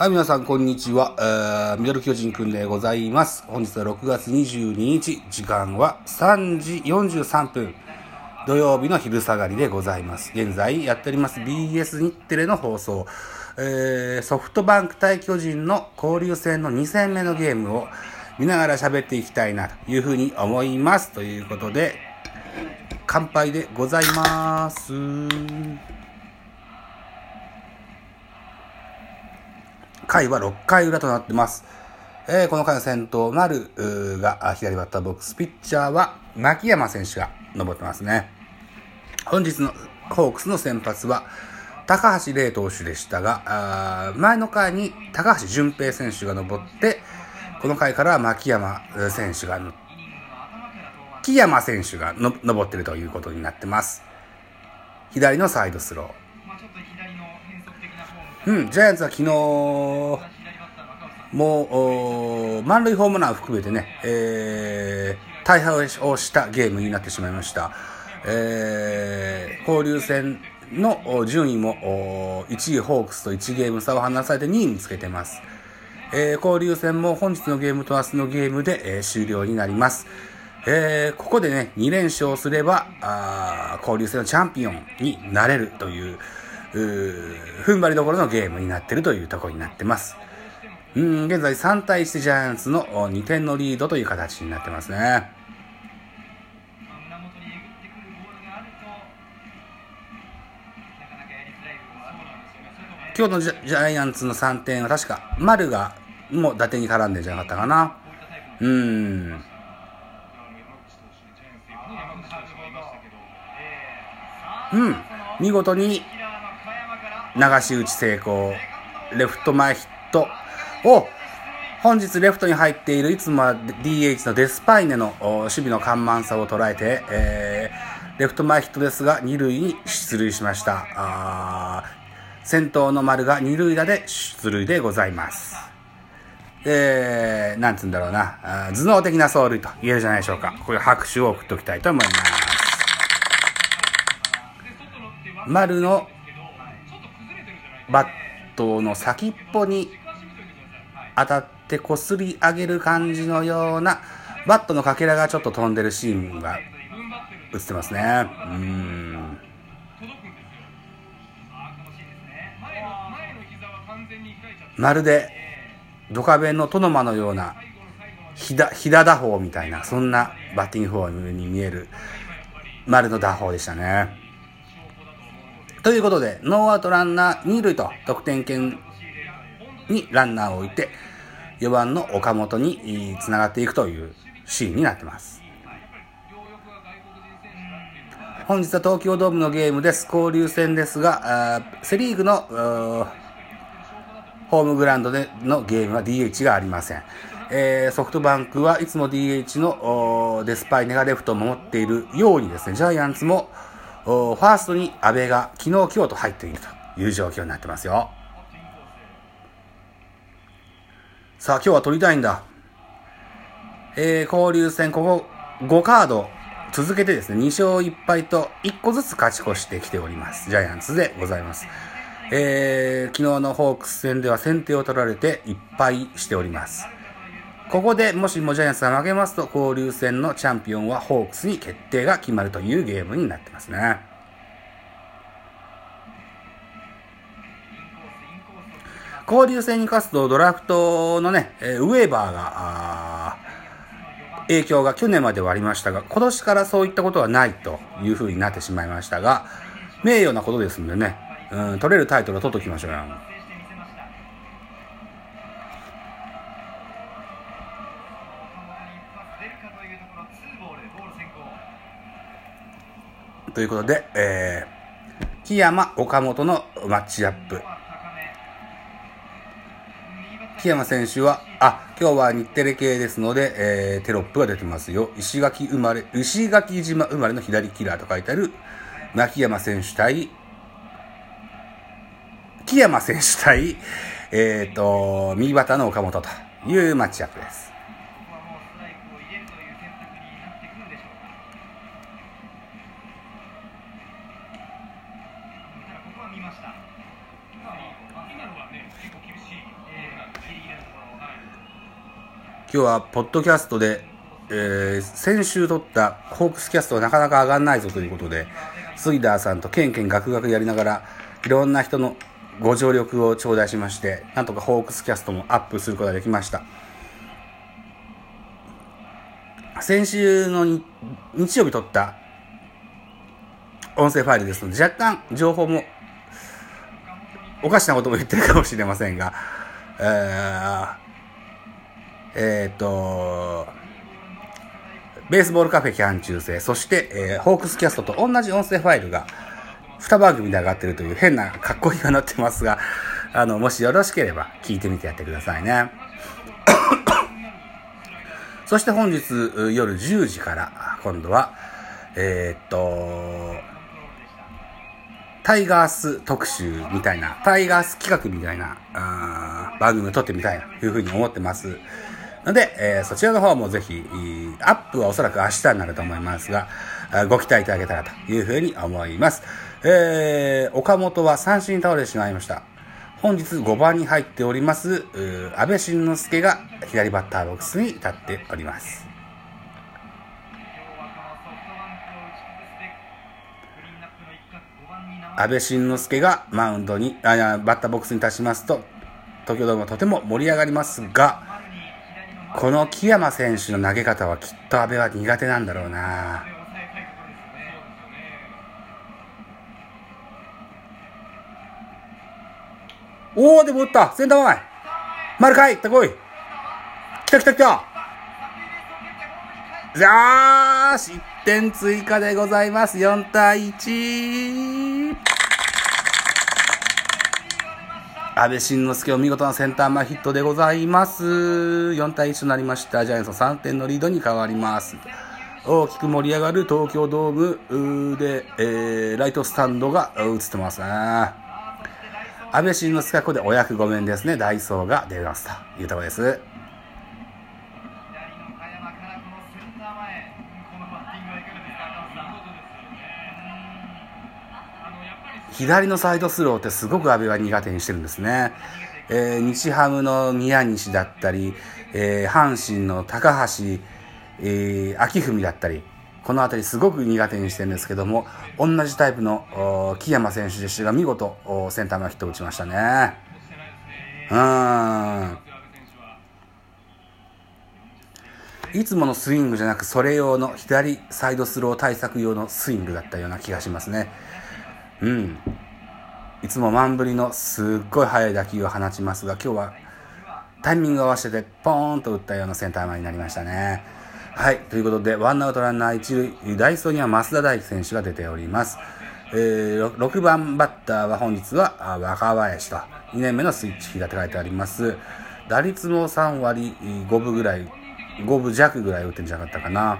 はい、皆さん、こんにちは。えー、ミドル巨人くんでございます。本日は6月22日、時間は3時43分。土曜日の昼下がりでございます。現在やっております BS 日テレの放送。えー、ソフトバンク対巨人の交流戦の2戦目のゲームを見ながら喋っていきたいなというふうに思います。ということで、乾杯でございます。回は6回裏となってます。えー、この回の先頭、丸が左バッターボックス、ピッチャーは牧山選手が登ってますね。本日のホークスの先発は、高橋礼投手でしたが、前の回に高橋純平選手が登って、この回からは牧山選手が、木山選手が登ってるということになってます。左のサイドスロー。うん、ジャイアンツは昨日、もう、満塁ホームランを含めてね、えー、大敗をしたゲームになってしまいました。えー、交流戦の順位も1位ホークスと1ゲーム差を離されて2位につけてます。えー、交流戦も本日のゲームと明日のゲームで、えー、終了になります。えー、ここでね、2連勝すれば、あ交流戦のチャンピオンになれるという、踏ん張りどころのゲームになっているというところになってます。うん、現在3対1ジャイアンツの2点のリードという形になってますね。今日のジャイアンツの3点は確か丸がもう打点に絡んでんじゃなかったかな。うん。うん。見事に流し打ち成功。レフト前ヒットを、本日レフトに入っているいつもは DH のデスパイネの守備の緩慢さを捉えて、えー、レフト前ヒットですが、二塁に出塁しました。あ先頭の丸が二塁打で出塁でございます。えー、なんつうんだろうな、頭脳的な走塁と言えるじゃないでしょうか。これ拍手を送っておきたいと思います。丸のバットの先っぽに当たってこすり上げる感じのようなバットのかけらがちょっと飛んでるシーンが映ってますね。うんまるでドカベンのトノマのようなひだ、ひだ打法みたいな、そんなバッティングフォームに見える丸の打法でしたね。ということで、ノーアウトランナー2塁と得点圏にランナーを置いて、4番の岡本につながっていくというシーンになってます。本日は東京ドームのゲームです。交流戦ですが、セリーグのホームグラウンドでのゲームは DH がありません。えー、ソフトバンクはいつも DH のデスパイネがレフトを守っているようにですね、ジャイアンツもファーストに阿部が昨日今日と入っているという状況になってますよ。さあ今日は取りたいんだ。えー、交流戦ここ5カード続けてですね、2勝1敗と1個ずつ勝ち越してきております。ジャイアンツでございます。えー、昨日のホークス戦では先手を取られて1敗しております。ここでもしもジャイアンツが負けますと、交流戦のチャンピオンはホークスに決定が決まるというゲームになってますね。交流戦に勝つとドラフトのね、ウェーバーが、影響が去年まではありましたが、今年からそういったことはないというふうになってしまいましたが、名誉なことですんでね、うん、取れるタイトルを取っときましょうよ。ということで、えー、木山、岡本のマッチアップ。木山選手は、あ、今日は日テレ系ですので、えー、テロップが出てますよ。石垣生まれ、石垣島生まれの左キラーと書いてある、牧山選手対、木山選手対、えっ、ー、と、右バッターの岡本というマッチアップです。今日はポッドキャストで、えー、先週撮ったホークスキャストはなかなか上がんないぞということで、スイダーさんとケンケンガクガクやりながら、いろんな人のご助力を頂戴しまして、なんとかホークスキャストもアップすることができました。先週の日曜日撮った音声ファイルですので、若干情報もおかしなことも言ってるかもしれませんが、えー、えー、っと、ベースボールカフェキャン中世、そして、えー、ホークスキャストと同じ音声ファイルが2番組で上がってるという変なかっこいいがなってますが、あの、もしよろしければ聞いてみてやってくださいね。そして本日夜10時から今度は、えー、っと、タイガース特集みたいな、タイガース企画みたいな、あ番組を撮ってみたいというふうに思ってます。ので、えー、そちらの方もぜひ、アップはおそらく明日になると思いますが、ご期待いただけたらというふうに思います。えー、岡本は三振倒れてしまいました。本日5番に入っております、安倍晋之助が左バッターボックスに立っております。安倍晋之助がマウンドに、あバッターボックスに立ちますと、東京ドームはとても盛り上がりますが、この木山選手の投げ方はきっと阿部は苦手なんだろうな。おお、でも打ったセンター前丸かいってこい来た来た来たじゃーし !1 点追加でございます。4対1。安倍晋之助お見事なセンター前ヒットでございます。4対1となりました。ジャイアンツ3点のリードに変わります。大きく盛り上がる東京ドームで、えー、ライトスタンドが映ってますね。安倍晋之助はここでお役御免ですね。ダイソーが出ますというところです。左のサイドスローってすごく阿部は苦手にしてるんですね。えー、日ハムの宮西だったり、えー、阪神の高橋、えー、秋文だったり、この辺りすごく苦手にしてるんですけども、同じタイプの木山選手でしたが、見事センターのヒットを打ちましたね。うん。いつものスイングじゃなく、それ用の左サイドスロー対策用のスイングだったような気がしますね。うん。いつも満振りのすっごい速い打球を放ちますが、今日はタイミングを合わせてポーンと打ったようなセンター前になりましたね。はい。ということで、ワンアウトランナー一塁、ダイソーには増田大輝選手が出ております。えー、6番バッターは本日は若林と、2年目のスイッチキーが書いてあります。打率も3割5分ぐらい、5分弱ぐらい打ってんじゃなかったかな。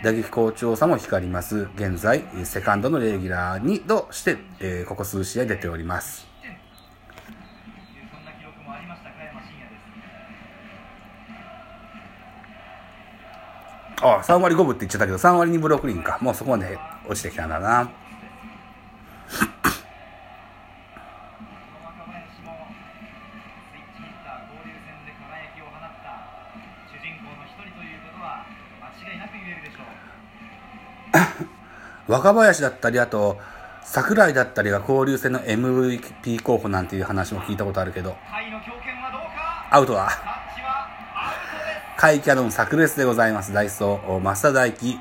打撃好調さも光ります。現在、セカンドのレギュラーにとして、えー、ここ数試合出ております。ああ、3割5分って言っちゃったけど、3割2分6厘か。もうそこまで落ちてきたんだな。若林だったり、あと、桜井だったりが交流戦の MVP 候補なんていう話も聞いたことあるけど、アウトは、甲斐キャノン炸裂でございます。ダイソー、増田大輝、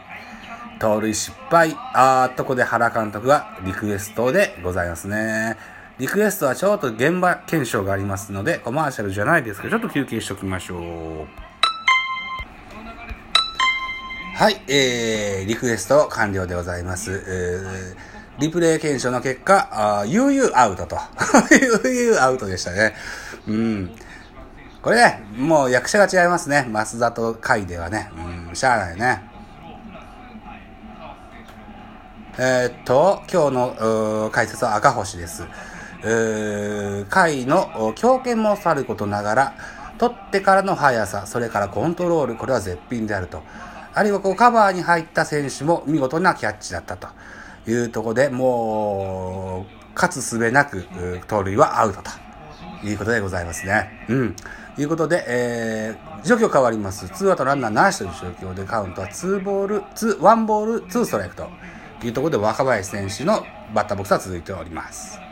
盗塁失敗。あーっとこで原監督がリクエストでございますね。リクエストはちょっと現場検証がありますので、コマーシャルじゃないですけど、ちょっと休憩しときましょう。はい、えー、リクエスト完了でございます。えー、リプレイ検証の結果、あ悠々アウトと。悠々アウトでしたね。うん。これね、もう役者が違いますね。増田と甲斐ではね。うん、しゃあないね。えー、っと、今日の解説は赤星です。えー、甲斐の強肩もさることながら、取ってからの速さ、それからコントロール、これは絶品であると。あるいはこうカバーに入った選手も見事なキャッチだったというところで、もう、勝つすべなく、盗塁はアウトということでございますね。うん。いうことで、えー、状況変わります。ツーアウトランナーなしという状況で、カウントは2ボール、2、1ボール、2ストライクというところで、若林選手のバッターボックスは続いております。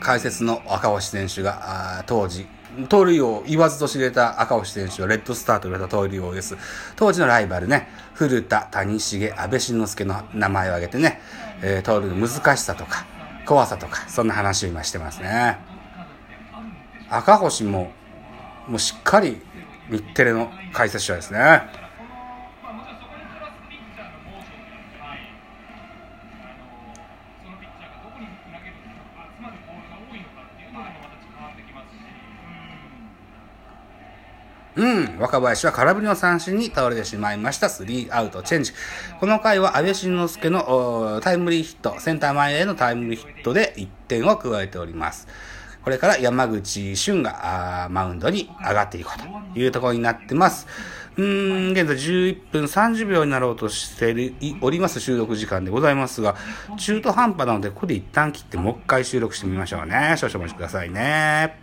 解説の赤星選手が、当時、盗塁王言わずと知れた赤星選手はレッドスターと言われた盗塁王です。当時のライバルね、古田、谷重、安倍晋之助の名前を挙げてね、えー、盗塁の難しさとか、怖さとか、そんな話を今してますね。赤星も、もうしっかり日テレの解説者ですね。若林は空振りの三振に倒れてしまいました。スリーアウトチェンジ。この回は安倍晋之助のタイムリーヒット、センター前へのタイムリーヒットで1点を加えております。これから山口俊がマウンドに上がっていこうというところになってます。うーん、現在11分30秒になろうとしております収録時間でございますが、中途半端なので、ここで一旦切ってもう一回収録してみましょうね。少々お待ちくださいね。